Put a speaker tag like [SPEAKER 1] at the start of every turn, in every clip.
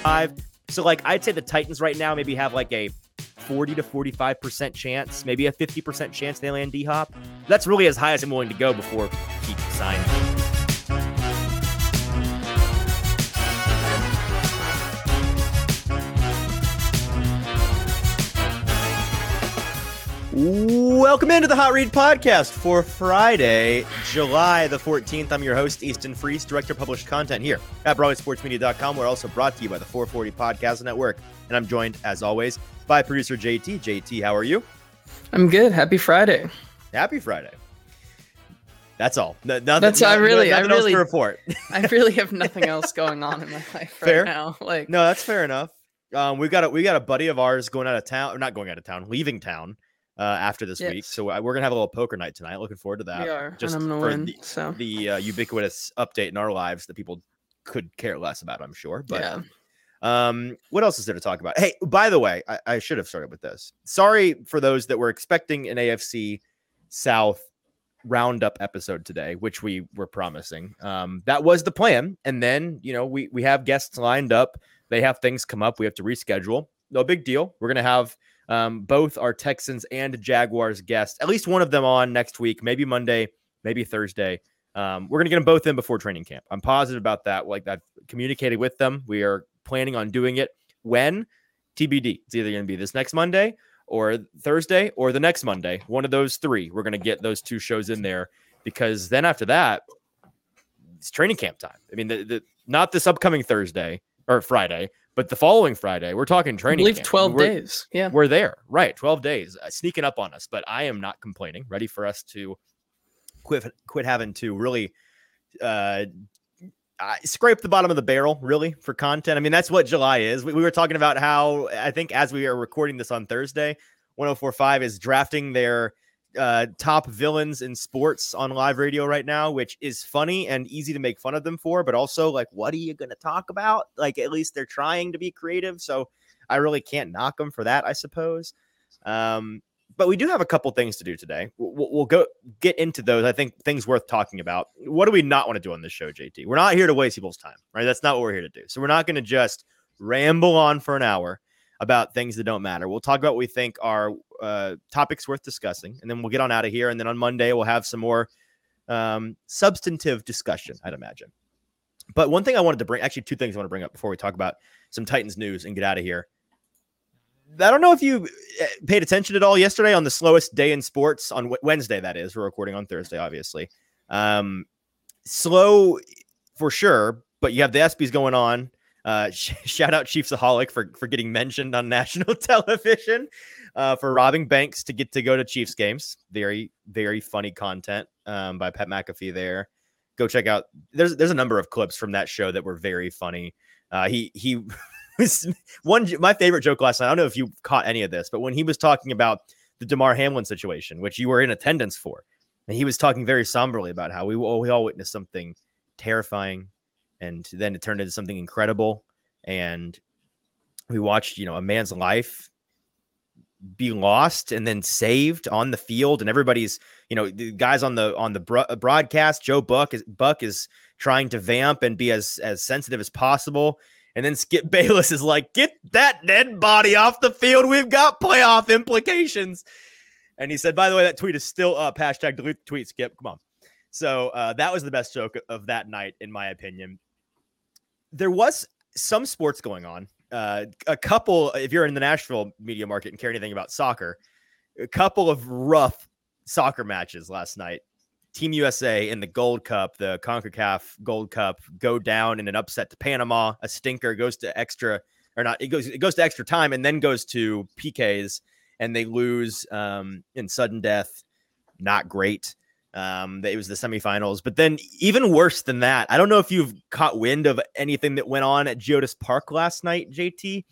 [SPEAKER 1] five. So like I'd say the Titans right now maybe have like a 40 to 45% chance, maybe a 50% chance they land D Hop. That's really as high as I'm willing to go before he signs. Welcome into the Hot Read Podcast for Friday, July the 14th. I'm your host, Easton Freeze, Director of Published Content here at BroadwaySportsMedia.com. We're also brought to you by the 440 Podcast Network. And I'm joined, as always, by producer JT. JT, how are you?
[SPEAKER 2] I'm good. Happy Friday.
[SPEAKER 1] Happy Friday. That's all. No, nothing,
[SPEAKER 2] That's I really,
[SPEAKER 1] nothing
[SPEAKER 2] I really
[SPEAKER 1] report.
[SPEAKER 2] I really have nothing else going on in my life right now. Like,
[SPEAKER 1] no, that's fair enough. Um, we got a we got a buddy of ours going out of town, or not going out of town, leaving town uh, after this yes. week. So we're gonna have a little poker night tonight. Looking forward to that.
[SPEAKER 2] We are. Just and I'm gonna win.
[SPEAKER 1] The,
[SPEAKER 2] so
[SPEAKER 1] the uh, ubiquitous update in our lives that people could care less about, I'm sure. But yeah. Um, what else is there to talk about? Hey, by the way, I, I should have started with this. Sorry for those that were expecting an AFC South roundup episode today, which we were promising. Um, that was the plan. And then, you know, we we have guests lined up. They have things come up. We have to reschedule. No big deal. We're gonna have um, both our Texans and Jaguars guests, at least one of them on next week, maybe Monday, maybe Thursday. Um, we're going to get them both in before training camp. I'm positive about that. Like I've communicated with them. We are planning on doing it when TBD. It's either going to be this next Monday or Thursday or the next Monday. One of those three. We're going to get those two shows in there because then after that, it's training camp time. I mean, the, the not this upcoming Thursday or Friday, but the following Friday, we're talking training. I
[SPEAKER 2] believe
[SPEAKER 1] camp.
[SPEAKER 2] 12 days. Yeah.
[SPEAKER 1] We're there. Right. 12 days uh, sneaking up on us, but I am not complaining. Ready for us to quit, quit having to really uh, scrape the bottom of the barrel, really, for content. I mean, that's what July is. We, we were talking about how I think as we are recording this on Thursday, 1045 is drafting their uh, top villains in sports on live radio right now, which is funny and easy to make fun of them for, but also like, what are you going to talk about? Like, at least they're trying to be creative. So I really can't knock them for that, I suppose. Um, but we do have a couple things to do today. We'll, we'll, go get into those. I think things worth talking about. What do we not want to do on this show, JT? We're not here to waste people's time, right? That's not what we're here to do. So we're not going to just ramble on for an hour about things that don't matter. We'll talk about what we think are uh, topics worth discussing, and then we'll get on out of here. And then on Monday, we'll have some more um, substantive discussion, I'd imagine. But one thing I wanted to bring, actually, two things I want to bring up before we talk about some Titans news and get out of here. I don't know if you eh, paid attention at all yesterday on the slowest day in sports on Wednesday. That is, we're recording on Thursday, obviously. Um, slow for sure, but you have the ESPYS going on. Uh, sh- shout out Chiefsaholic for for getting mentioned on national television uh, for robbing banks to get to go to Chiefs games. Very very funny content um, by Pat McAfee there. Go check out. There's there's a number of clips from that show that were very funny. Uh, he he was one my favorite joke last night. I don't know if you caught any of this, but when he was talking about the Damar Hamlin situation, which you were in attendance for, and he was talking very somberly about how we all, we all witnessed something terrifying and then it turned into something incredible. And we watched you know a man's life be lost and then saved on the field. And everybody's you know the guys on the on the broadcast joe buck is buck is trying to vamp and be as as sensitive as possible. And then skip bayless is like get that dead body off the field. We've got playoff implications. And he said by the way that tweet is still up. Hashtag delete the tweet skip. Come on. So uh, that was the best joke of that night in my opinion there was some sports going on. Uh, a couple, if you're in the Nashville media market and care anything about soccer, a couple of rough soccer matches last night. Team USA in the Gold Cup, the CONCACAF Gold Cup, go down in an upset to Panama. A stinker goes to extra or not. It goes it goes to extra time and then goes to PKs and they lose um, in sudden death. Not great. Um, it was the semifinals, but then even worse than that, I don't know if you've caught wind of anything that went on at Geodis Park last night, JT.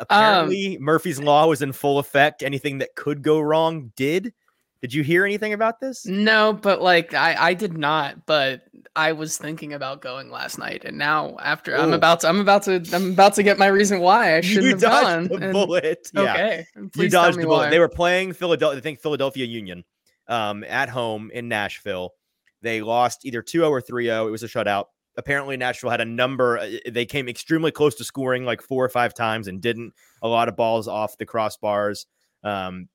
[SPEAKER 1] Apparently, um, Murphy's Law was in full effect. Anything that could go wrong did. Did you hear anything about this?
[SPEAKER 2] No, but like I, I did not. But I was thinking about going last night, and now after Ooh. I'm about to, I'm about to, I'm about to get my reason why I shouldn't you have
[SPEAKER 1] dodged
[SPEAKER 2] gone.
[SPEAKER 1] The bullet.
[SPEAKER 2] And, yeah. Okay,
[SPEAKER 1] Please you dodged the bullet. Why. They were playing Philadelphia. I think Philadelphia Union um, at home in Nashville. They lost either 2 0 or 3 0. It was a shutout. Apparently, Nashville had a number. Uh, they came extremely close to scoring like four or five times and didn't. A lot of balls off the crossbars, um,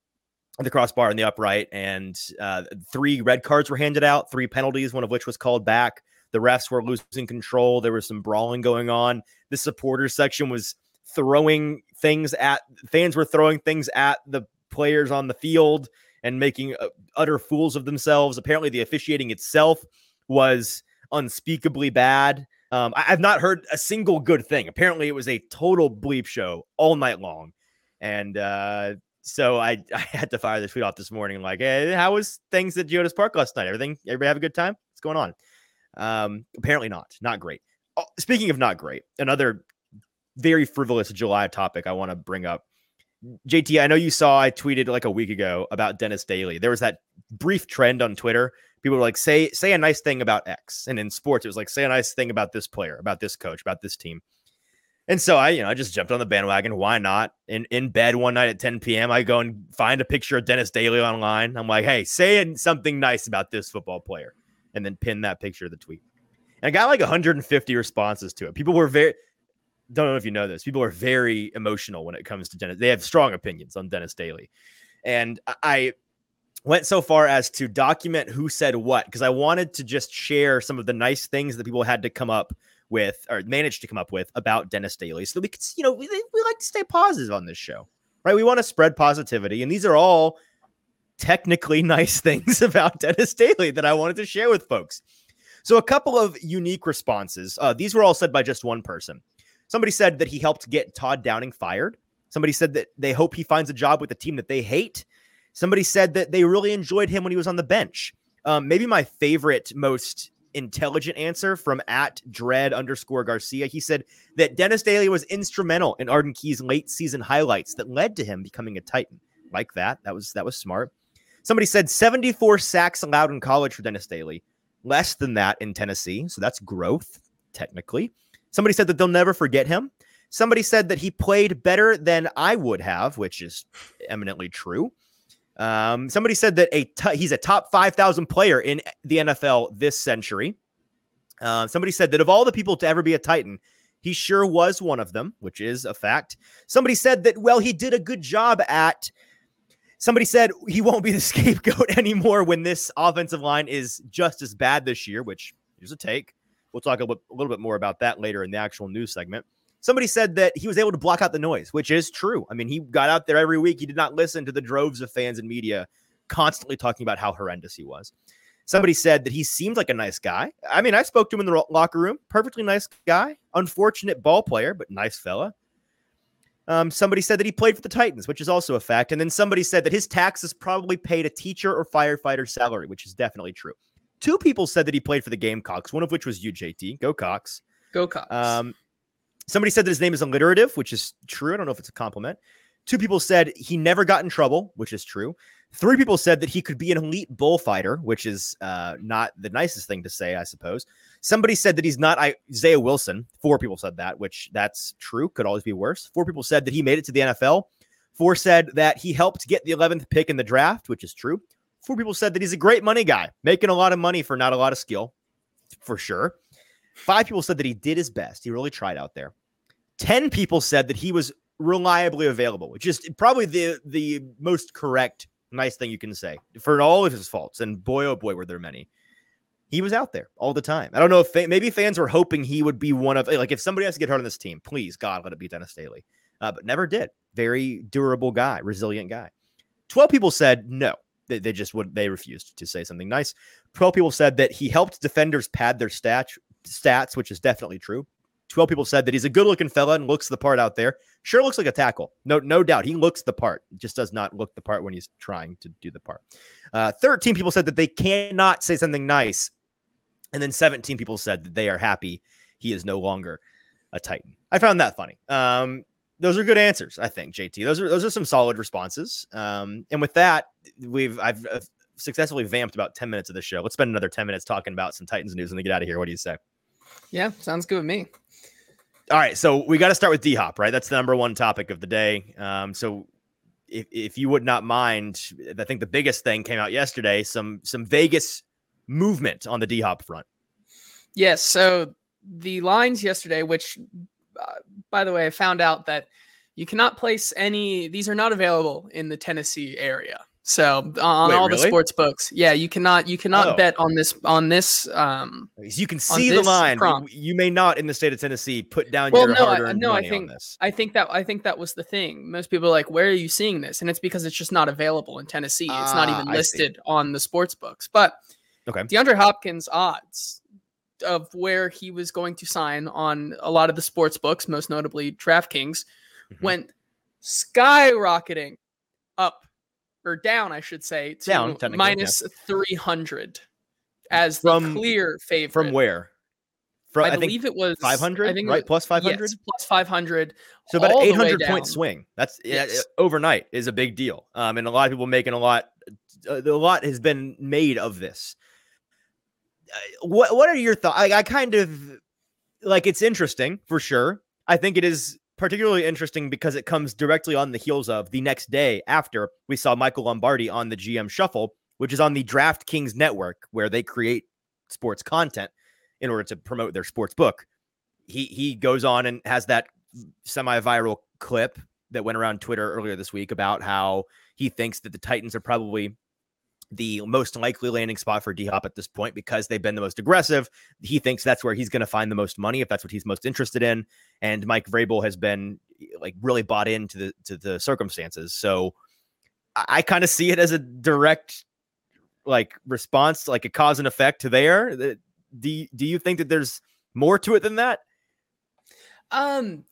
[SPEAKER 1] the crossbar and the upright, and uh, three red cards were handed out, three penalties, one of which was called back. The refs were losing control. There was some brawling going on. The supporters section was throwing things at fans were throwing things at the players on the field and making uh, utter fools of themselves. Apparently, the officiating itself was unspeakably bad. Um, I, have not heard a single good thing. Apparently, it was a total bleep show all night long, and uh, so I, I had to fire the tweet off this morning. Like, hey, how was things at Geodis Park last night? Everything, everybody have a good time? What's going on? Um, apparently not. Not great. Oh, speaking of not great, another very frivolous July topic I want to bring up. JT, I know you saw I tweeted like a week ago about Dennis Daley. There was that brief trend on Twitter. People were like, say say a nice thing about X. And in sports, it was like, say a nice thing about this player, about this coach, about this team. And so I, you know, I just jumped on the bandwagon. Why not? In in bed one night at 10 p.m., I go and find a picture of Dennis Daley online. I'm like, hey, say something nice about this football player, and then pin that picture of the tweet. And I got like 150 responses to it. People were very don't know if you know this. People are very emotional when it comes to Dennis. They have strong opinions on Dennis Daley. And I went so far as to document who said what because I wanted to just share some of the nice things that people had to come up with or managed to come up with about Dennis Daley so that we could, you know, we, we like to stay positive on this show, right? We want to spread positivity. And these are all technically nice things about Dennis Daley that I wanted to share with folks. So, a couple of unique responses. Uh, these were all said by just one person. Somebody said that he helped get Todd Downing fired. Somebody said that they hope he finds a job with a team that they hate. Somebody said that they really enjoyed him when he was on the bench. Um, maybe my favorite, most intelligent answer from at dread underscore Garcia. He said that Dennis Daley was instrumental in Arden Key's late season highlights that led to him becoming a Titan. Like that. That was that was smart. Somebody said 74 sacks allowed in college for Dennis Daley, less than that in Tennessee. So that's growth, technically. Somebody said that they'll never forget him. Somebody said that he played better than I would have, which is eminently true. Um, somebody said that a t- he's a top 5,000 player in the NFL this century. Uh, somebody said that of all the people to ever be a Titan, he sure was one of them, which is a fact. Somebody said that, well, he did a good job at. Somebody said he won't be the scapegoat anymore when this offensive line is just as bad this year, which is a take. We'll talk a, little bit more about that later in the actual news segment. Somebody said that he was able to block out the noise, which is true. I mean, he got out there every week. He did not listen to the droves of fans and media constantly talking about how horrendous he was. Somebody said that he seemed like a nice guy. I mean, I spoke to him in the locker room. Perfectly nice guy. Unfortunate ball player, but nice fella. Um, somebody said that he played for the Titans, which is also a fact. And then somebody said that his taxes probably paid a teacher or firefighter salary, which is definitely true. Two people said that he played for the Gamecocks, one of which was UJT. Go Cox.
[SPEAKER 2] Go Cox. Um,
[SPEAKER 1] somebody said that his name is alliterative, which is true. I don't know if it's a compliment. Two people said he never got in trouble, which is true. Three people said that he could be an elite bullfighter, which is uh, not the nicest thing to say, I suppose. Somebody said that he's not Isaiah Wilson. Four people said that, which that's true. Could always be worse. Four people said that he made it to the NFL. Four said that he helped get the 11th pick in the draft, which is true. Four people said that he's a great money guy, making a lot of money for not a lot of skill, for sure. Five people said that he did his best. He really tried out there. 10 people said that he was reliably available, which is probably the the most correct nice thing you can say for all of his faults. And boy, oh boy, were there many. He was out there all the time. I don't know if fa- maybe fans were hoping he would be one of like if somebody has to get hurt on this team, please God let it be Dennis Daley, uh, but never did. Very durable guy, resilient guy. Twelve people said no. They, they just would they refused to say something nice. Twelve people said that he helped defenders pad their stats, stats, which is definitely true. 12 people said that he's a good looking fella and looks the part out there. Sure looks like a tackle. No, no doubt. He looks the part. Just does not look the part when he's trying to do the part. Uh, 13 people said that they cannot say something nice. And then 17 people said that they are happy he is no longer a Titan. I found that funny. Um, those are good answers, I think, JT. Those are those are some solid responses. Um, and with that, we've I've uh, successfully vamped about 10 minutes of the show. Let's spend another 10 minutes talking about some Titans news and then get out of here. What do you say?
[SPEAKER 2] Yeah, sounds good with me.
[SPEAKER 1] All right, so we got to start with D Hop, right? That's the number one topic of the day. Um, so if, if you would not mind, I think the biggest thing came out yesterday. Some some Vegas movement on the D Hop front.
[SPEAKER 2] Yes, so the lines yesterday, which, uh, by the way, I found out that you cannot place any. These are not available in the Tennessee area. So on Wait, all really? the sports books, yeah, you cannot you cannot oh. bet on this on this. Um,
[SPEAKER 1] you can see the line. You, you, may not in the state of Tennessee put down well, your no, hard-earned no, money
[SPEAKER 2] I think,
[SPEAKER 1] on this.
[SPEAKER 2] I think that I think that was the thing. Most people are like, "Where are you seeing this?" And it's because it's just not available in Tennessee. It's not even ah, listed on the sports books. But
[SPEAKER 1] okay,
[SPEAKER 2] DeAndre Hopkins odds of where he was going to sign on a lot of the sports books, most notably DraftKings, mm-hmm. went skyrocketing up or down, I should say, to down, minus yeah. 300 as from, the clear favorite.
[SPEAKER 1] From where? From,
[SPEAKER 2] I, I believe it was
[SPEAKER 1] 500, I think right? Plus 500?
[SPEAKER 2] Yes, plus 500.
[SPEAKER 1] So about an 800 point swing. That's yes. overnight is a big deal. Um, and a lot of people making a lot, uh, a lot has been made of this. What, what are your thoughts? I, I kind of like it's interesting for sure. I think it is particularly interesting because it comes directly on the heels of the next day after we saw Michael Lombardi on the GM Shuffle, which is on the DraftKings network where they create sports content in order to promote their sports book. He he goes on and has that semi-viral clip that went around Twitter earlier this week about how he thinks that the Titans are probably the most likely landing spot for D Hop at this point because they've been the most aggressive. He thinks that's where he's going to find the most money if that's what he's most interested in. And Mike Vrabel has been like really bought into the to the circumstances. So I, I kind of see it as a direct like response, like a cause and effect to there. Do do you think that there's more to it than that?
[SPEAKER 2] Um,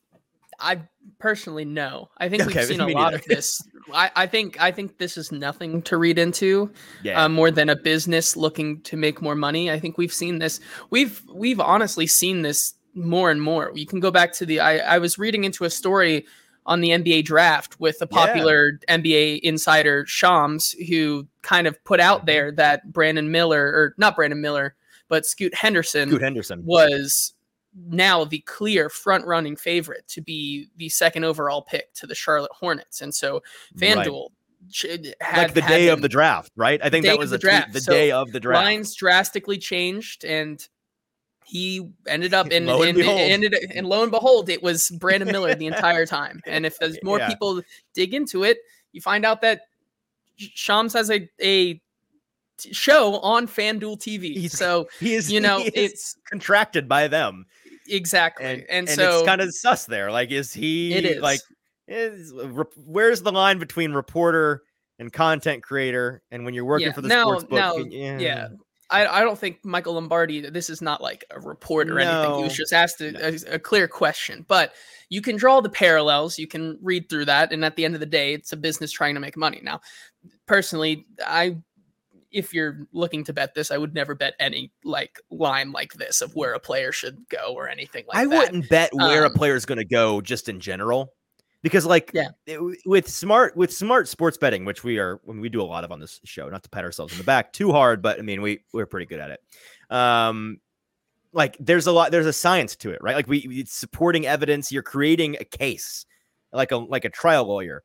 [SPEAKER 2] I personally no. I think okay, we've seen a lot of this. I, I, think I think this is nothing to read into. Yeah. Uh, more than a business looking to make more money. I think we've seen this. We've we've honestly seen this more and more. You can go back to the. I, I was reading into a story on the NBA draft with a popular yeah. NBA insider Shams, who kind of put out mm-hmm. there that Brandon Miller or not Brandon Miller, but Scoot Henderson,
[SPEAKER 1] Scoot Henderson was
[SPEAKER 2] now the clear front running favorite to be the second overall pick to the Charlotte Hornets. And so FanDuel
[SPEAKER 1] right. Eh, had, like the day of the draft, right? I think that was the draft. the so day of the draft.
[SPEAKER 2] Lines drastically changed and he ended up in, and, and ended and lo and behold, it was Brandon Miller the entire time. And if there's more yeah. people dig into it, you find out that Shams has a a show on FanDuel TV. He's, so he is, you know, it's
[SPEAKER 1] contracted by them.
[SPEAKER 2] Exactly.
[SPEAKER 1] And,
[SPEAKER 2] and,
[SPEAKER 1] and
[SPEAKER 2] so
[SPEAKER 1] it's kind of sus there. Like, is he
[SPEAKER 2] it is.
[SPEAKER 1] like is where's the line between reporter and content creator? And when you're working
[SPEAKER 2] yeah.
[SPEAKER 1] for the
[SPEAKER 2] now,
[SPEAKER 1] sports book,
[SPEAKER 2] now, yeah. yeah. I, I don't think Michael Lombardi. This is not like a report or no. anything. He was just asked a, no. a, a, clear question, but you can draw the parallels. You can read through that, and at the end of the day, it's a business trying to make money. Now, personally, I if you're looking to bet this, I would never bet any like line like this of where a player should go or anything like
[SPEAKER 1] I
[SPEAKER 2] that.
[SPEAKER 1] I wouldn't bet where um, a player is going to go just in general because like
[SPEAKER 2] yeah.
[SPEAKER 1] It, with smart with smart sports betting, which we are when we do a lot of on this show, not to pat ourselves in the back too hard, but I mean we we're pretty good at it. Um like there's a lot there's a science to it, right? Like we it's supporting evidence, you're creating a case like a like a trial lawyer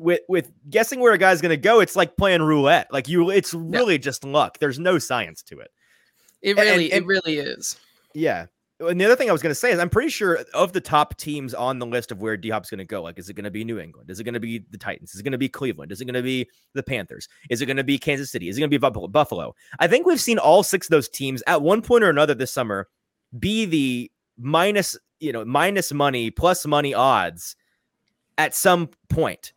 [SPEAKER 1] with with guessing where a guy's going to go, it's like playing roulette. Like you, it's really yeah. just luck. There's no science to it.
[SPEAKER 2] It really, and, and, it really is.
[SPEAKER 1] Yeah. And the other thing I was going to say is, I'm pretty sure of the top teams on the list of where D Hop's going to go, like, is it going to be New England? Is it going to be the Titans? Is it going to be Cleveland? Is it going to be the Panthers? Is it going to be Kansas City? Is it going to be Buffalo? I think we've seen all six of those teams at one point or another this summer be the minus, you know, minus money plus money odds at some point.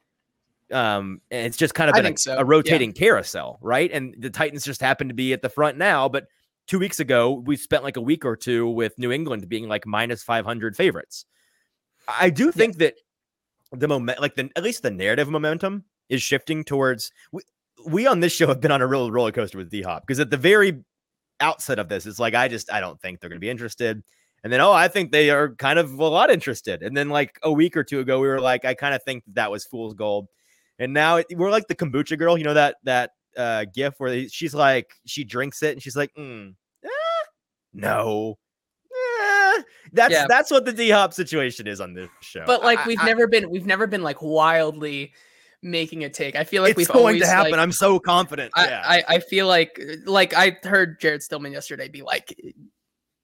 [SPEAKER 1] Um, and it's just kind of been a, so. a, rotating yeah. carousel, right? And the Titans just happen to be at the front now. But two weeks ago, we spent like a week or two with New England being like minus 500 favorites. I do think yeah. that the moment, like the at least the narrative momentum is shifting towards. We, we on this show have been on a real roller coaster with D Hop because at the very outset of this, it's like I just I don't think they're going to be interested. And then, oh, I think they are kind of a lot interested. And then, like a week or two ago, we were like, I kind of think that, that was fool's gold. And now it, we're like the kombucha girl, you know that that uh gif where she's like she drinks it and she's like, mm, eh, no. Eh. That's yeah. that's what the D Hop situation is on this show.
[SPEAKER 2] But like we've I, never been we've never been like wildly making a take. I feel like
[SPEAKER 1] it's
[SPEAKER 2] we've
[SPEAKER 1] going
[SPEAKER 2] always,
[SPEAKER 1] to happen.
[SPEAKER 2] Like,
[SPEAKER 1] I'm so confident.
[SPEAKER 2] I,
[SPEAKER 1] yeah.
[SPEAKER 2] I, I feel like like I heard Jared Stillman yesterday be like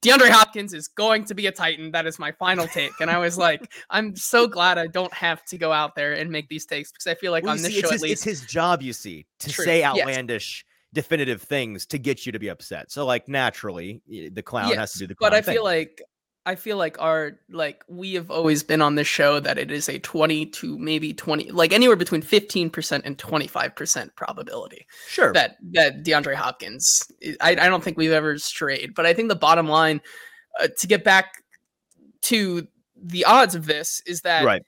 [SPEAKER 2] DeAndre Hopkins is going to be a Titan. That is my final take. And I was like, I'm so glad I don't have to go out there and make these takes because I feel like well, on this
[SPEAKER 1] see,
[SPEAKER 2] show
[SPEAKER 1] his,
[SPEAKER 2] at least
[SPEAKER 1] it's his job, you see, to True. say outlandish, yes. definitive things to get you to be upset. So like naturally, the clown yes, has to do the
[SPEAKER 2] But I
[SPEAKER 1] thing.
[SPEAKER 2] feel like I feel like our like we have always been on this show that it is a 20 to maybe 20 like anywhere between 15% and 25% probability.
[SPEAKER 1] Sure.
[SPEAKER 2] That that DeAndre Hopkins I, I don't think we've ever strayed, but I think the bottom line uh, to get back to the odds of this is that
[SPEAKER 1] right.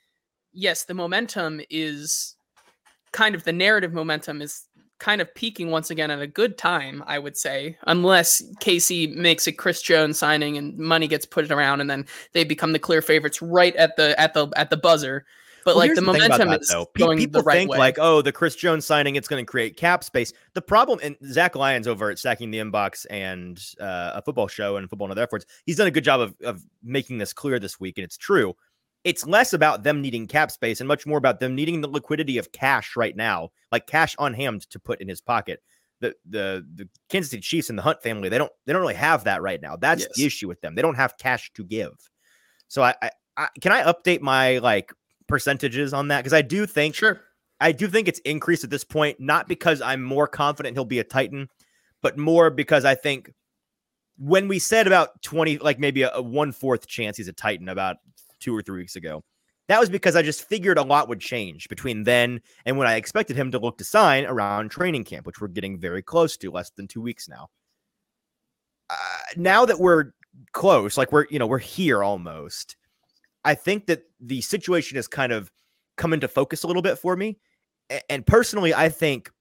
[SPEAKER 2] yes, the momentum is kind of the narrative momentum is kind of peaking once again at a good time, I would say, unless KC makes a Chris Jones signing and money gets put around and then they become the clear favorites right at the at the at the buzzer. But well, like the, the momentum that, is though. going
[SPEAKER 1] People
[SPEAKER 2] the right
[SPEAKER 1] think
[SPEAKER 2] way.
[SPEAKER 1] like, oh, the Chris Jones signing, it's going to create cap space. The problem, and Zach Lyons over at Stacking the Inbox and uh, a football show and football and other efforts, he's done a good job of, of making this clear this week, and it's true it's less about them needing cap space and much more about them needing the liquidity of cash right now, like cash on hand to put in his pocket. The the the Kansas City Chiefs and the Hunt family, they don't they don't really have that right now. That's yes. the issue with them. They don't have cash to give. So I, I, I can I update my like percentages on that because I do think
[SPEAKER 2] sure
[SPEAKER 1] I do think it's increased at this point, not because I'm more confident he'll be a Titan, but more because I think when we said about 20, like maybe a, a one fourth chance he's a Titan about two or three weeks ago. That was because I just figured a lot would change between then and when I expected him to look to sign around training camp, which we're getting very close to, less than two weeks now. Uh, now that we're close, like we're, you know, we're here almost, I think that the situation has kind of come into focus a little bit for me. And personally, I think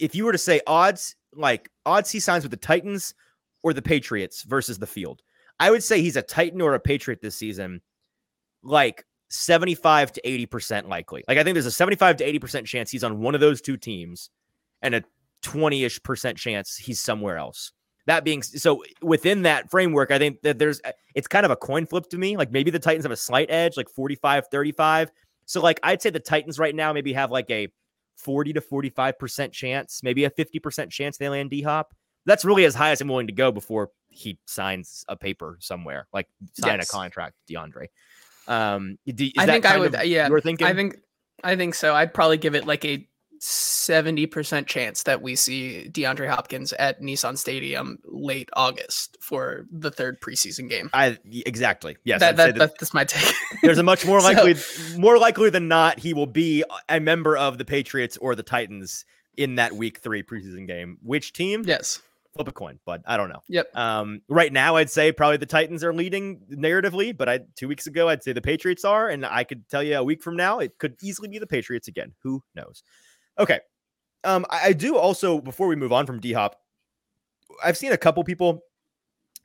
[SPEAKER 1] if you were to say odds, like odds he signs with the Titans or the Patriots versus the field, I would say he's a Titan or a Patriot this season like 75 to 80% likely. Like I think there's a 75 to 80% chance he's on one of those two teams and a 20ish percent chance he's somewhere else. That being so within that framework, I think that there's uh, it's kind of a coin flip to me. Like maybe the Titans have a slight edge, like 45 35. So like I'd say the Titans right now maybe have like a 40 to 45% chance, maybe a 50% chance they land D Hop. That's really as high as I'm willing to go before he signs a paper somewhere, like sign yes. a contract, DeAndre. Um,
[SPEAKER 2] I think I would. Yeah, you were thinking. I think. I think so. I'd probably give it like a seventy percent chance that we see DeAndre Hopkins at Nissan Stadium late August for the third preseason game.
[SPEAKER 1] I exactly yes.
[SPEAKER 2] That, that, that, that's my take.
[SPEAKER 1] there's a much more likely, so, more likely than not, he will be a member of the Patriots or the Titans in that Week Three preseason game. Which team?
[SPEAKER 2] Yes
[SPEAKER 1] flip a coin, but I don't know.
[SPEAKER 2] Yep.
[SPEAKER 1] Um, right now, I'd say probably the Titans are leading narratively, but I two weeks ago I'd say the Patriots are, and I could tell you a week from now it could easily be the Patriots again. Who knows? Okay. Um, I, I do also before we move on from D Hop, I've seen a couple people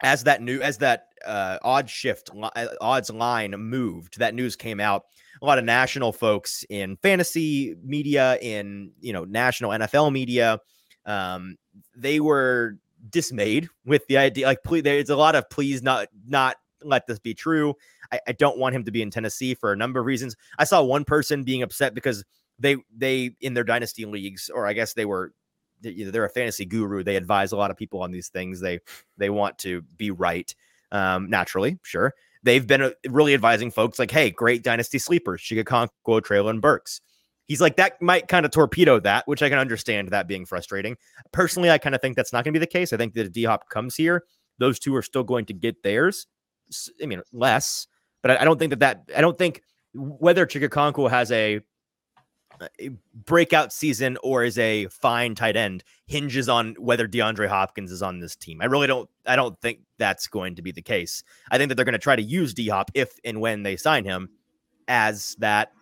[SPEAKER 1] as that new as that uh, odd shift uh, odds line moved. That news came out. A lot of national folks in fantasy media, in you know national NFL media, um, they were dismayed with the idea. Like, please, there's a lot of please not not let this be true. I, I don't want him to be in Tennessee for a number of reasons. I saw one person being upset because they they in their dynasty leagues, or I guess they were you know, they're a fantasy guru. They advise a lot of people on these things. They they want to be right. Um, naturally, sure. They've been uh, really advising folks like, hey, great dynasty sleepers, Chig Okonkwo, Treylon Burks. He's like, that might kind of torpedo that, which I can understand that being frustrating. Personally, I kind of think that's not going to be the case. I think that if D Hop comes here, those two are still going to get theirs. I mean, less, but I, don't think that that, I don't think whether Chig has a, a breakout season or is a fine tight end hinges on whether DeAndre Hopkins is on this team. I really don't, I don't think that's going to be the case. I think that they're going to try to use D Hop if and when they sign him as that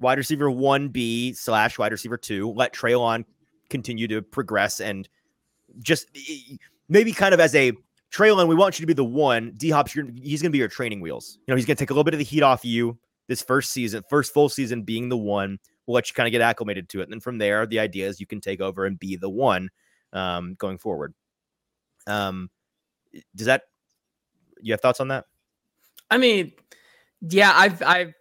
[SPEAKER 1] wide receiver 1B slash wide receiver 2. Let Treylon continue to progress and just maybe kind of as a Treylon, we want you to be the one. D Hop's, he's going to be your training wheels. You know, he's going to take a little bit of the heat off you this first season, first full season being the one. We'll let you kind of get acclimated to it. And then from there, the idea is you can take over and be the one um, going forward. Um, does that, you have thoughts on that?
[SPEAKER 2] I mean, yeah, I've, I've,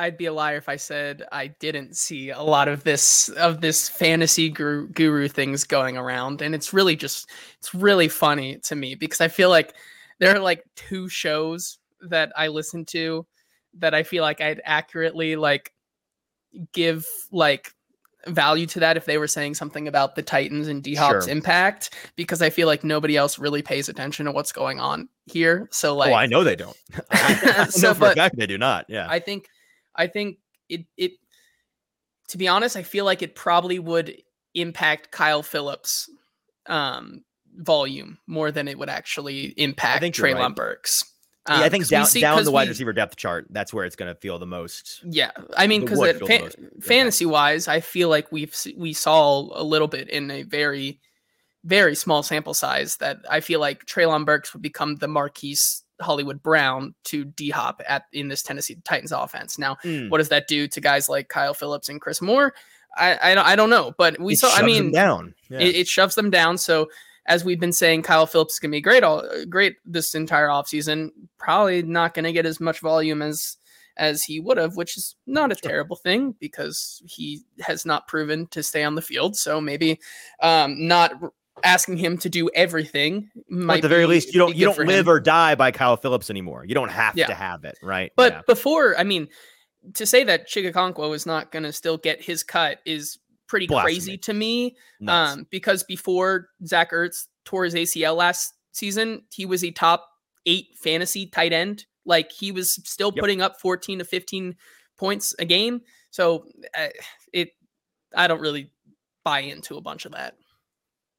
[SPEAKER 2] I'd be a liar if I said I didn't see a lot of this of this fantasy guru, guru things going around, and it's really just it's really funny to me because I feel like there are like two shows that I listen to that I feel like I'd accurately like give like value to that if they were saying something about the Titans and D Hop's sure. impact because I feel like nobody else really pays attention to what's going on here. So like,
[SPEAKER 1] oh, I know they don't. I so, for a fact they do not. Yeah,
[SPEAKER 2] I think, I think it it. To be honest, I feel like it probably would impact Kyle Philips um volume more than it would actually impact Treylon right. Burks.
[SPEAKER 1] Um, yeah, I um, think down see, down the wide we, receiver depth chart, that's where it's going to feel the most.
[SPEAKER 2] Yeah, I mean, because fa- fantasy wise, I feel like we've we saw a little bit in a very, very small sample size that I feel like Treylon Burks would become the Marquise Hollywood Brown to D Hop at in this Tennessee Titans offense. Now, mm. what does that do to guys like Kyle Philips and Chris Moore? I I don't, I don't know, but we it saw. I mean,
[SPEAKER 1] down.
[SPEAKER 2] Yeah. It, it shoves them down. So as we've been saying, Kyle Philips can be great all great this entire offseason. Probably not going to get as much volume as as he would have, which is not a sure. terrible thing because he has not proven to stay on the field. So maybe um, not asking him to do everything.
[SPEAKER 1] Might at the very least, you don't you don't live him. or die by Kyle Philips anymore. You don't have yeah. to have it, right?
[SPEAKER 2] But
[SPEAKER 1] yeah.
[SPEAKER 2] before, I mean, to say that Chig Okonkwo is not going to still get his cut is pretty Blasphemy. crazy to me. Um, because before Zach Ertz tore his ACL last season, he was a top eight fantasy tight end. Like he was still yep. putting up 14 to 15 points a game. So uh, it, I don't really buy into a bunch of that.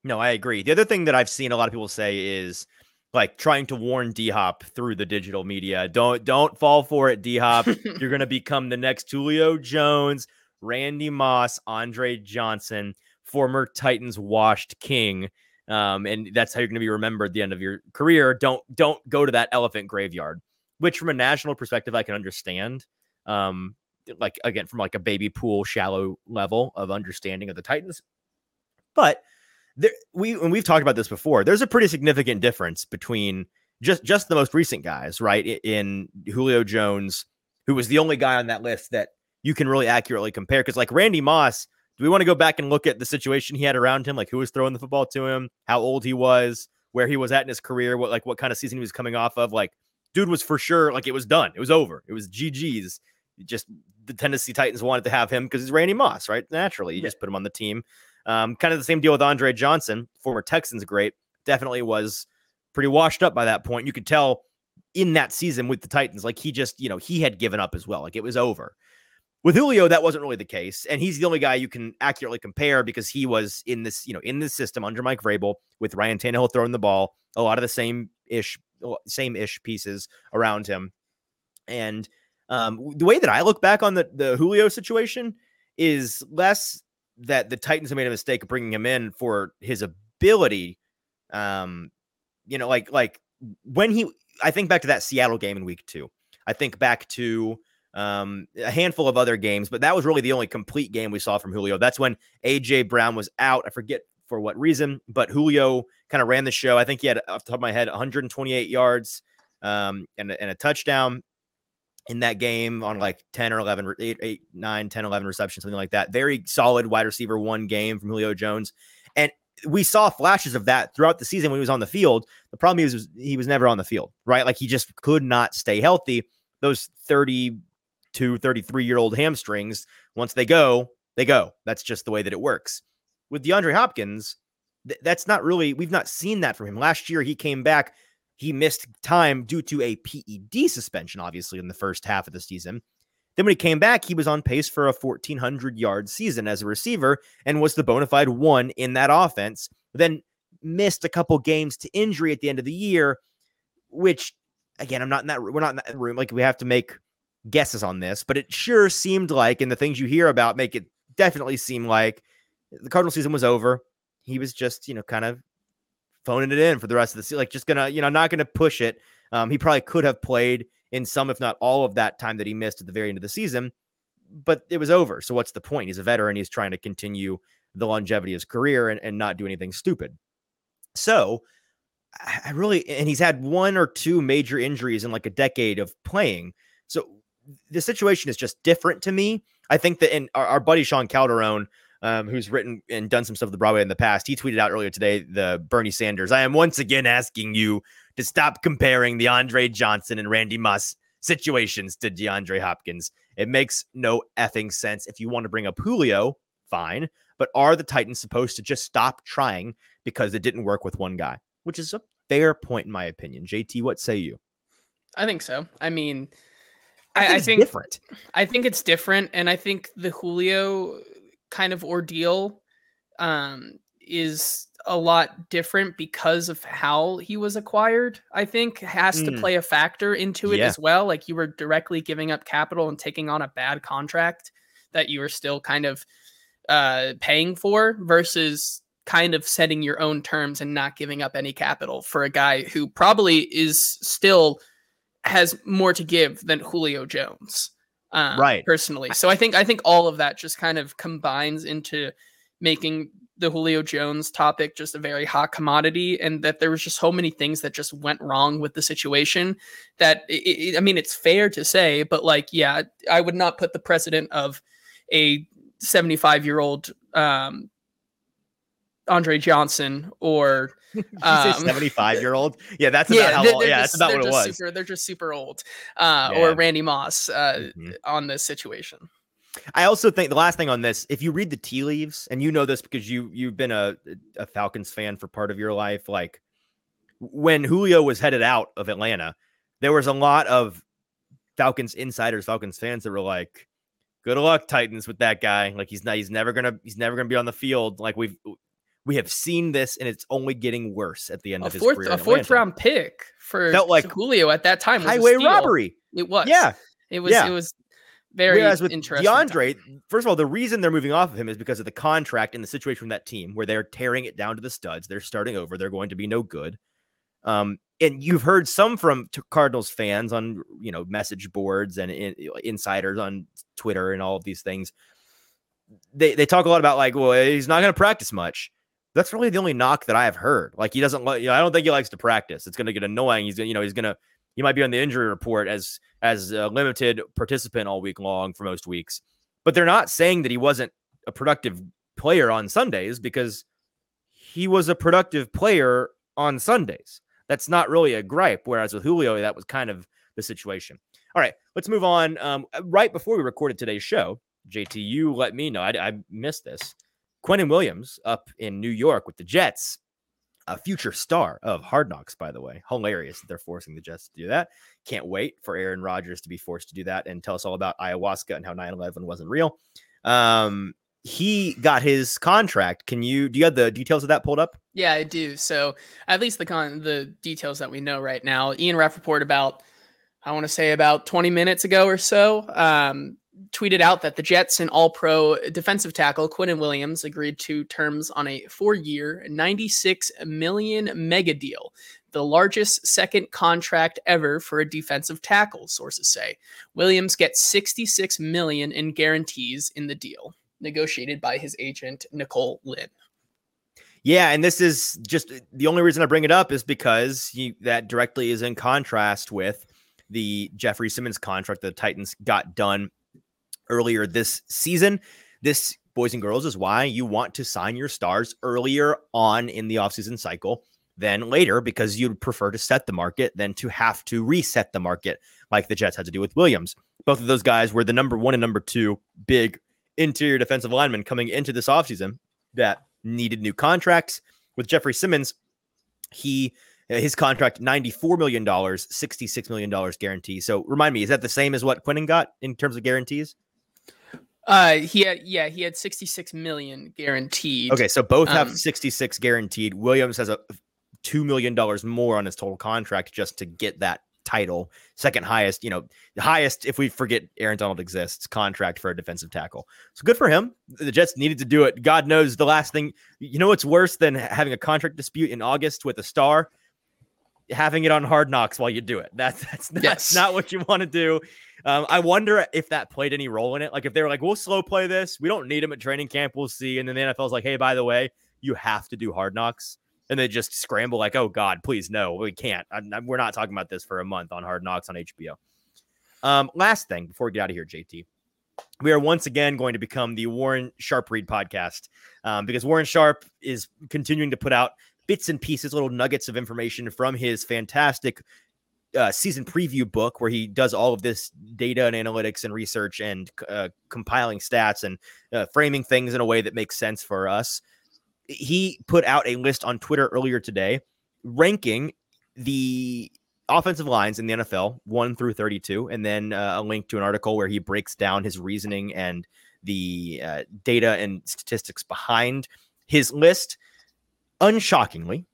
[SPEAKER 1] No, I agree. The other thing that I've seen a lot of people say is like trying to warn D Hop through the digital media. Don't don't fall for it, D Hop. You're gonna become the next Julio Jones. Randy Moss, Andre Johnson, former Titans washed king. Um, and that's how you're going to be remembered at the end of your career. Don't don't go to that elephant graveyard. Which, from a national perspective, I can understand. Um, like again, from like a baby pool shallow level of understanding of the Titans, but there we and we've talked about this before. There's a pretty significant difference between just just the most recent guys, right? In Julio Jones, who was the only guy on that list that you can really accurately compare. Because like Randy Moss, do we want to go back and look at the situation he had around him, like who was throwing the football to him, how old he was, where he was at in his career, what like what kind of season he was coming off of? Like, dude was for sure like it was done, it was over, it was GG's. Just the Tennessee Titans wanted to have him because he's Randy Moss, right? Naturally, you yeah. just put him on the team. Um, kind of the same deal with Andre Johnson, former Texans great. Definitely was pretty washed up by that point. You could tell in that season with the Titans, like he just, you know, he had given up as well. Like it was over. With Julio, that wasn't really the case, and he's the only guy you can accurately compare because he was in this, you know, in this system under Mike Vrabel with Ryan Tannehill throwing the ball, a lot of the same ish, same ish pieces around him, and um, the way that I look back on the the Julio situation is less that the Titans have made a mistake of bringing him in for his ability, um, you know, like like when he, I think back to that Seattle game in Week Two. I think back to um, a handful of other games, but that was really the only complete game we saw from Julio. That's when AJ Brown was out. I forget for what reason, but Julio kind of ran the show. I think he had off the top of my head 128 yards um, and, and a touchdown in that game on like 10 or 11, 8, 8, 9, 10, 11 receptions, something like that. Very solid wide receiver one game from Julio Jones. And we saw flashes of that throughout the season when he was on the field. The problem is he was never on the field, right? Like he just could not stay healthy. Those 30 to 33 year old hamstrings. Once they go, they go. That's just the way that it works. With DeAndre Hopkins, th- that's not really, we've not seen that from him. Last year, he came back. He missed time due to a PED suspension, obviously, in the first half of the season. Then when he came back, he was on pace for a 1,400 yard season as a receiver and was the bona fide one in that offense. Then missed a couple games to injury at the end of the year, which again, I'm not in that. We're not in that room. Like we have to make guesses on this, but it sure seemed like, and the things you hear about make it definitely seem like the Cardinal season was over. He was just, you know, kind of phoning it in for the rest of the season, like just gonna, you know, not gonna push it. Um, he probably could have played in some, if not all, of that time that he missed at the very end of the season, but it was over. So what's the point? He's a veteran. He's trying to continue the longevity of his career and, and not do anything stupid. So I really, and he's had one or two major injuries in like a decade of playing. So the situation is just different to me. I think that in our, our buddy Sean Calderon, um, who's written and done some stuff with the Broadway in the past, he tweeted out earlier today the Bernie Sanders. I am once again asking you to stop comparing the Andre Johnson and Randy Moss situations to DeAndre Hopkins. It makes no effing sense. If you want to bring up Julio, fine. But are the Titans supposed to just stop trying because it didn't work with one guy? Which is a fair point, in my opinion. JT, what say you?
[SPEAKER 2] I think so. I mean, I, think, I think different. I think it's different, and I think the Julio kind of ordeal um, is a lot different because of how he was acquired. I think has mm. to play a factor into it yeah. as well. Like you were directly giving up capital and taking on a bad contract that you were still kind of uh, paying for versus kind of setting your own terms and not giving up any capital for a guy who probably is still has more to give than Julio Jones. Um, right. Personally. So I think I think all of that just kind of combines into making the Julio Jones topic just a very hot commodity, and that there was just so many things that just went wrong with the situation. That it, it, I mean, it's fair to say, but like, yeah, I would not put the precedent of a 75 year old um, Andre Johnson or
[SPEAKER 1] um, 75 year old. Yeah, that's about yeah, how long, yeah, just, that's about what it was.
[SPEAKER 2] Super, they're just super old. Uh, yeah. or Randy Moss uh, mm-hmm. on this situation.
[SPEAKER 1] I also think the last thing on this, if you read the tea leaves, and you know this because you you've been a, a Falcons fan for part of your life, like when Julio was headed out of Atlanta, there was a lot of Falcons insiders, Falcons fans that were like, "Good luck, Titans, with that guy. Like he's not, he's never gonna, he's never gonna be on the field. Like we've we have seen this, and it's only getting worse at the end
[SPEAKER 2] a
[SPEAKER 1] of his
[SPEAKER 2] fourth,
[SPEAKER 1] career.
[SPEAKER 2] A fourth round pick for felt like Julio at that time.
[SPEAKER 1] highway robbery.
[SPEAKER 2] It was.
[SPEAKER 1] Yeah.
[SPEAKER 2] It was. Yeah. It was very Whereas with
[SPEAKER 1] DeAndre, time. first of all, the reason they're moving off of him is because of the contract and the situation with that team where they're tearing it down to the studs. They're starting over. They're going to be no good. Um, and you've heard some from Cardinals fans on you know message boards and in, insiders on Twitter and all of these things. They they talk a lot about like, well, he's not going to practice much. That's really the only knock that I have heard. Like he doesn't, like you know, I don't think he likes to practice. It's going to get annoying. He's going, you know, he's going to, he might be on the injury report as as a limited participant all week long for most weeks. But they're not saying that he wasn't a productive player on Sundays because he was a productive player on Sundays. That's not really a gripe. Whereas with Julio, that was kind of the situation. All right, let's move on. Um, right before we recorded today's show, JT, you let me know. I, I missed this. Quinnen Williams up in New York with the Jets, a future star of Hard Knocks, by the way. Hilarious that they're forcing the Jets to do that. Can't wait for Aaron Rodgers to be forced to do that and tell us all about ayahuasca and how 9 11 wasn't real. Um, he got his contract. Can you do you have the details of that pulled up?
[SPEAKER 2] Yeah, I do. So at least the con the details that we know right now. Ian Rapoport about I want to say about 20 minutes ago or so um, tweeted out that the Jets and All Pro defensive tackle Quinnen Williams agreed to terms on a four year, 96 million mega deal, the largest second contract ever for a defensive tackle, sources say. Williams gets 66 million in guarantees in the deal, negotiated by his agent, Nicole Lynn.
[SPEAKER 1] Yeah, and this is just the only reason I bring it up is because he, that directly is in contrast with the Jeffrey Simmons contract the Titans got done earlier this season. This, boys and girls, is why you want to sign your stars earlier on in the offseason cycle than later because you'd prefer to set the market than to have to reset the market like the Jets had to do with Williams. Both of those guys were the number one and number two big interior defensive linemen coming into this offseason that needed new contracts. With Jeffrey Simmons, he his contract $94 million, $66 million guarantee. So remind me, is that the same as what Quinnen got in terms of guarantees?
[SPEAKER 2] Uh, he had yeah, he had 66 million guaranteed.
[SPEAKER 1] Okay, so both have um, 66 guaranteed. Williams has a two million dollars more on his total contract just to get that title, second highest. You know, the highest if we forget Aaron Donald exists contract for a defensive tackle. So good for him. The Jets needed to do it. God knows the last thing. You know what's worse than having a contract dispute in August with a star? Having it on hard knocks while you do it. That's that's not, yes. not what you want to do. Um, I wonder if that played any role in it. Like if they were like, we'll slow play this, we don't need him at training camp, we'll see. And then the NFL's like, hey, by the way, you have to do hard knocks. And they just scramble like, oh God, please no, we can't. I, I, we're not talking about this for a month on Hard Knocks on HBO. Um, last thing before we get out of here, JT, we are once again going to become the Warren Sharp Read podcast um, because Warren Sharp is continuing to put out bits and pieces, little nuggets of information from his fantastic uh, season preview book where he does all of this data and analytics and research and uh, compiling stats and uh, framing things in a way that makes sense for us. He put out a list on Twitter earlier today ranking the offensive lines in the NFL 1 through 32 and then uh, a link to an article where he breaks down his reasoning and the uh, data and statistics behind his list. Unshockingly,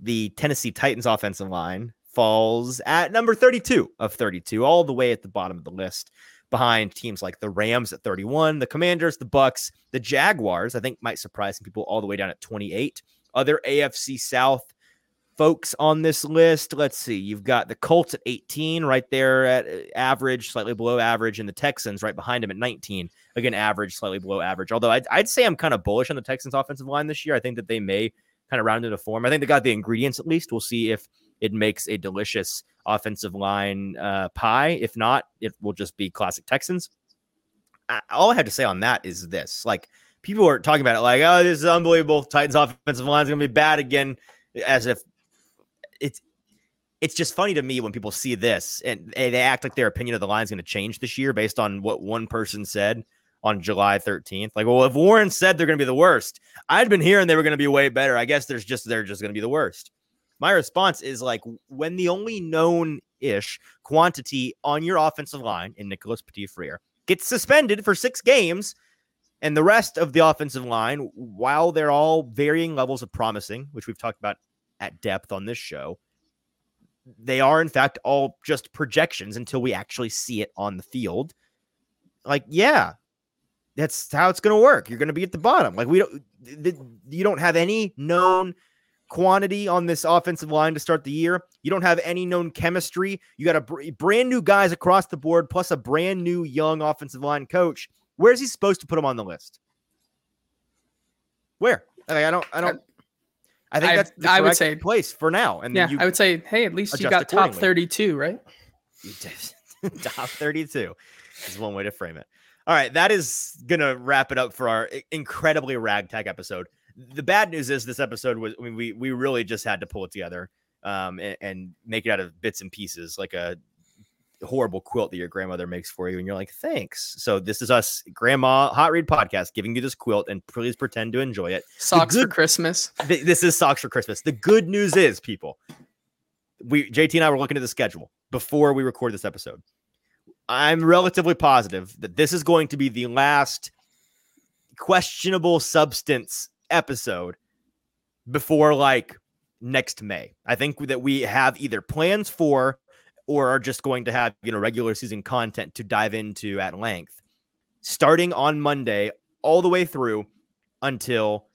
[SPEAKER 1] the Tennessee Titans offensive line falls at number 32 of 32, all the way at the bottom of the list, behind teams like the Rams at 31, the Commanders, the Bucks, the Jaguars. I think might surprise some people all the way down at 28. Other AFC South folks on this list. Let's see. You've got the Colts at 18, right there at uh, average, slightly below average, and the Texans right behind them at 19. Again, average, slightly below average. Although I'd, I'd say I'm kind of bullish on the Texans offensive line this year. I think that they may kind of round into form. I think they got the ingredients at least. We'll see if it makes a delicious offensive line uh, pie. If not, it will just be classic Texans. I, all I have to say on that is this: like people are talking about it, like, "Oh, this is unbelievable. Titans offensive line is going to be bad again," as if it's. It's just funny to me when people see this and they act like their opinion of the line is going to change this year based on what one person said on July 13th. Like, well, if Warren said they're going to be the worst, I'd been hearing they were going to be way better. I guess there's just they're just going to be the worst my response is like when the only known ish quantity on your offensive line in Nicholas Petit Frere gets suspended for six games, and the rest of the offensive line, while they're all varying levels of promising, which we've talked about at depth on this show, they are in fact all just projections until we actually see it on the field. Like, yeah, that's how it's going to work. You're going to be at the bottom. Like we don't, you don't have any known quantity on this offensive line to start the year. You don't have any known chemistry. You got a br- brand new guys across the board, plus a brand new young offensive line coach. Where's he supposed to put him on the list? Where? Like, I don't. I don't. I think that's I would say place for now. And
[SPEAKER 2] yeah, I would say, hey, at least you got top thirty-two, right?
[SPEAKER 1] top thirty-two is one way to frame it. All right, that is gonna wrap it up for our incredibly ragtag episode the bad news is this episode was I mean, we we really just had to pull it together um, and, and, make it out of bits and pieces, like a horrible quilt that your grandmother makes for you, and you're like, thanks. So this is us, Grandma Hot Read Podcast, giving you this quilt, and please pretend to enjoy it.
[SPEAKER 2] Socks good, for Christmas.
[SPEAKER 1] Th- this is socks for Christmas. The good news is, people, we JT and I were looking at the schedule before we record this episode. I'm relatively positive that this is going to be the last questionable substance episode before like next May. I think that we have either plans for or are just going to have, you know, regular season content to dive into at length starting on Monday all the way through until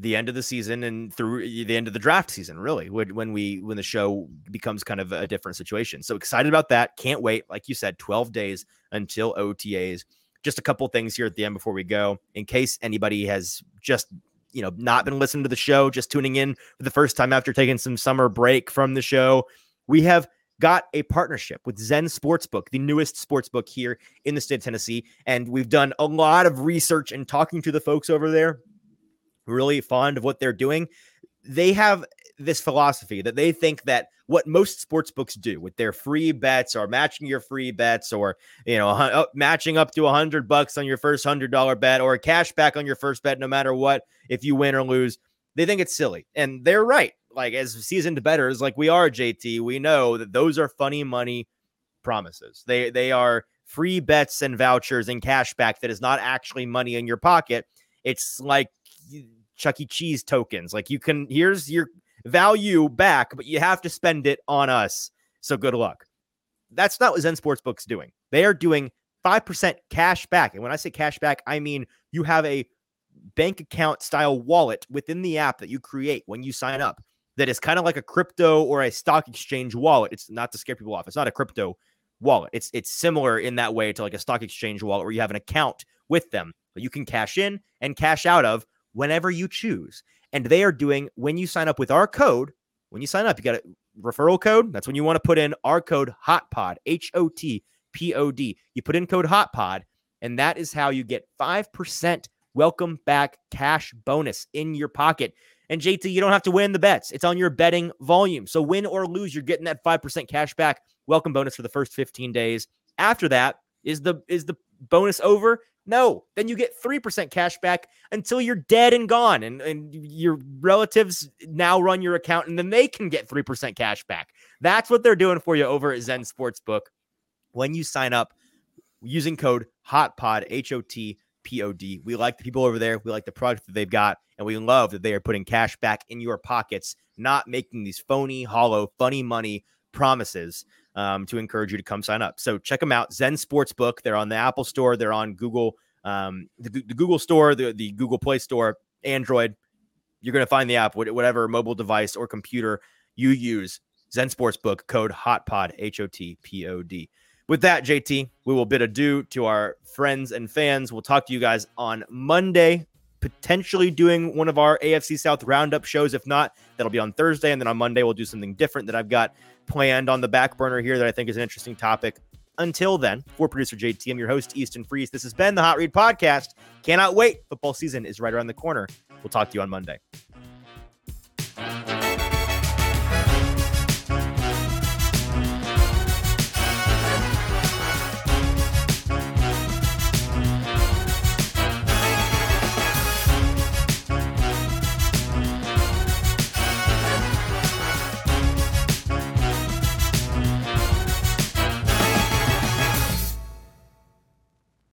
[SPEAKER 1] the end of the season and through eh, the end of the draft season really when we when the show becomes kind of a different situation so excited about that can't wait like you said 12 days until otas just a couple things here at the end before we go, in case anybody has just you know not been listening to the show, just tuning in for the first time after taking some summer break from the show. We have got a partnership with Zen Sportsbook, the newest sportsbook here in the state of Tennessee, and we've done a lot of research and talking to the folks over there. Really fond of what they're doing. They have this philosophy that they think that what most sports books do with their free bets or matching your free bets or you know uh, matching up to a hundred bucks on your first hundred dollar bet or cash back on your first bet no matter what if you win or lose they think it's silly. And they're right. Like as seasoned betters like we are jt we know that those are funny money promises. They they are free bets and vouchers and cash back that is not actually money in your pocket. It's like Chuck E. Cheese tokens. Like you can, here's your value back, but you have to spend it on us. So good luck. That's not what Zen Sportsbook's doing. They are doing 5% cash back. And when I say cash back, I mean you have a bank account style wallet within the app that you create when you sign up that is kind of like a crypto or a stock exchange wallet. It's not to scare people off. It's not a crypto wallet. It's it's similar in that way to like a stock exchange wallet where you have an account with them that you can cash in and cash out of whenever you choose. And they are doing when you sign up with our code, when you sign up, you got a referral code. That's when you want to put in our code HOTPOD, H O T P O D. You put in code HOTPOD, and that is how you get 5% welcome back cash bonus in your pocket. And JT, you don't have to win the bets. It's on your betting volume. So win or lose, you're getting that 5% cash back welcome bonus for the first 15 days. After that, is the is the bonus over? No. Then you get 3% cash back until you're dead and gone. And, and your relatives now run your account and then they can get 3% cash back. That's what they're doing for you over at Zen Sportsbook. When you sign up using code HOTPOD, H O T P O D. We like the people over there. We like the product that they've got. And we love that they are putting cash back in your pockets, not making these phony, hollow, funny money promises um, to encourage you to come sign up. So check them out. Zen Sportsbook. They're on the Apple Store. They're on Google, um, the, the Google Store, the, the Google Play Store, Android. You're going to find the app, whatever mobile device or computer you use. Zen Sportsbook, code HOTPOD, H O T P O D. With that, JT, we will bid adieu to our friends and fans. We'll talk to you guys on Monday, potentially doing one of our AFC South roundup shows. If not, that'll be on Thursday. And then on Monday, we'll do something different that I've got planned on the back burner here that I think is an interesting topic. Until then, for producer JT, I'm your host, Easton Freeze. This has been the Hot Read Podcast. Cannot wait. Football season is right around the corner. We'll talk to you on Monday.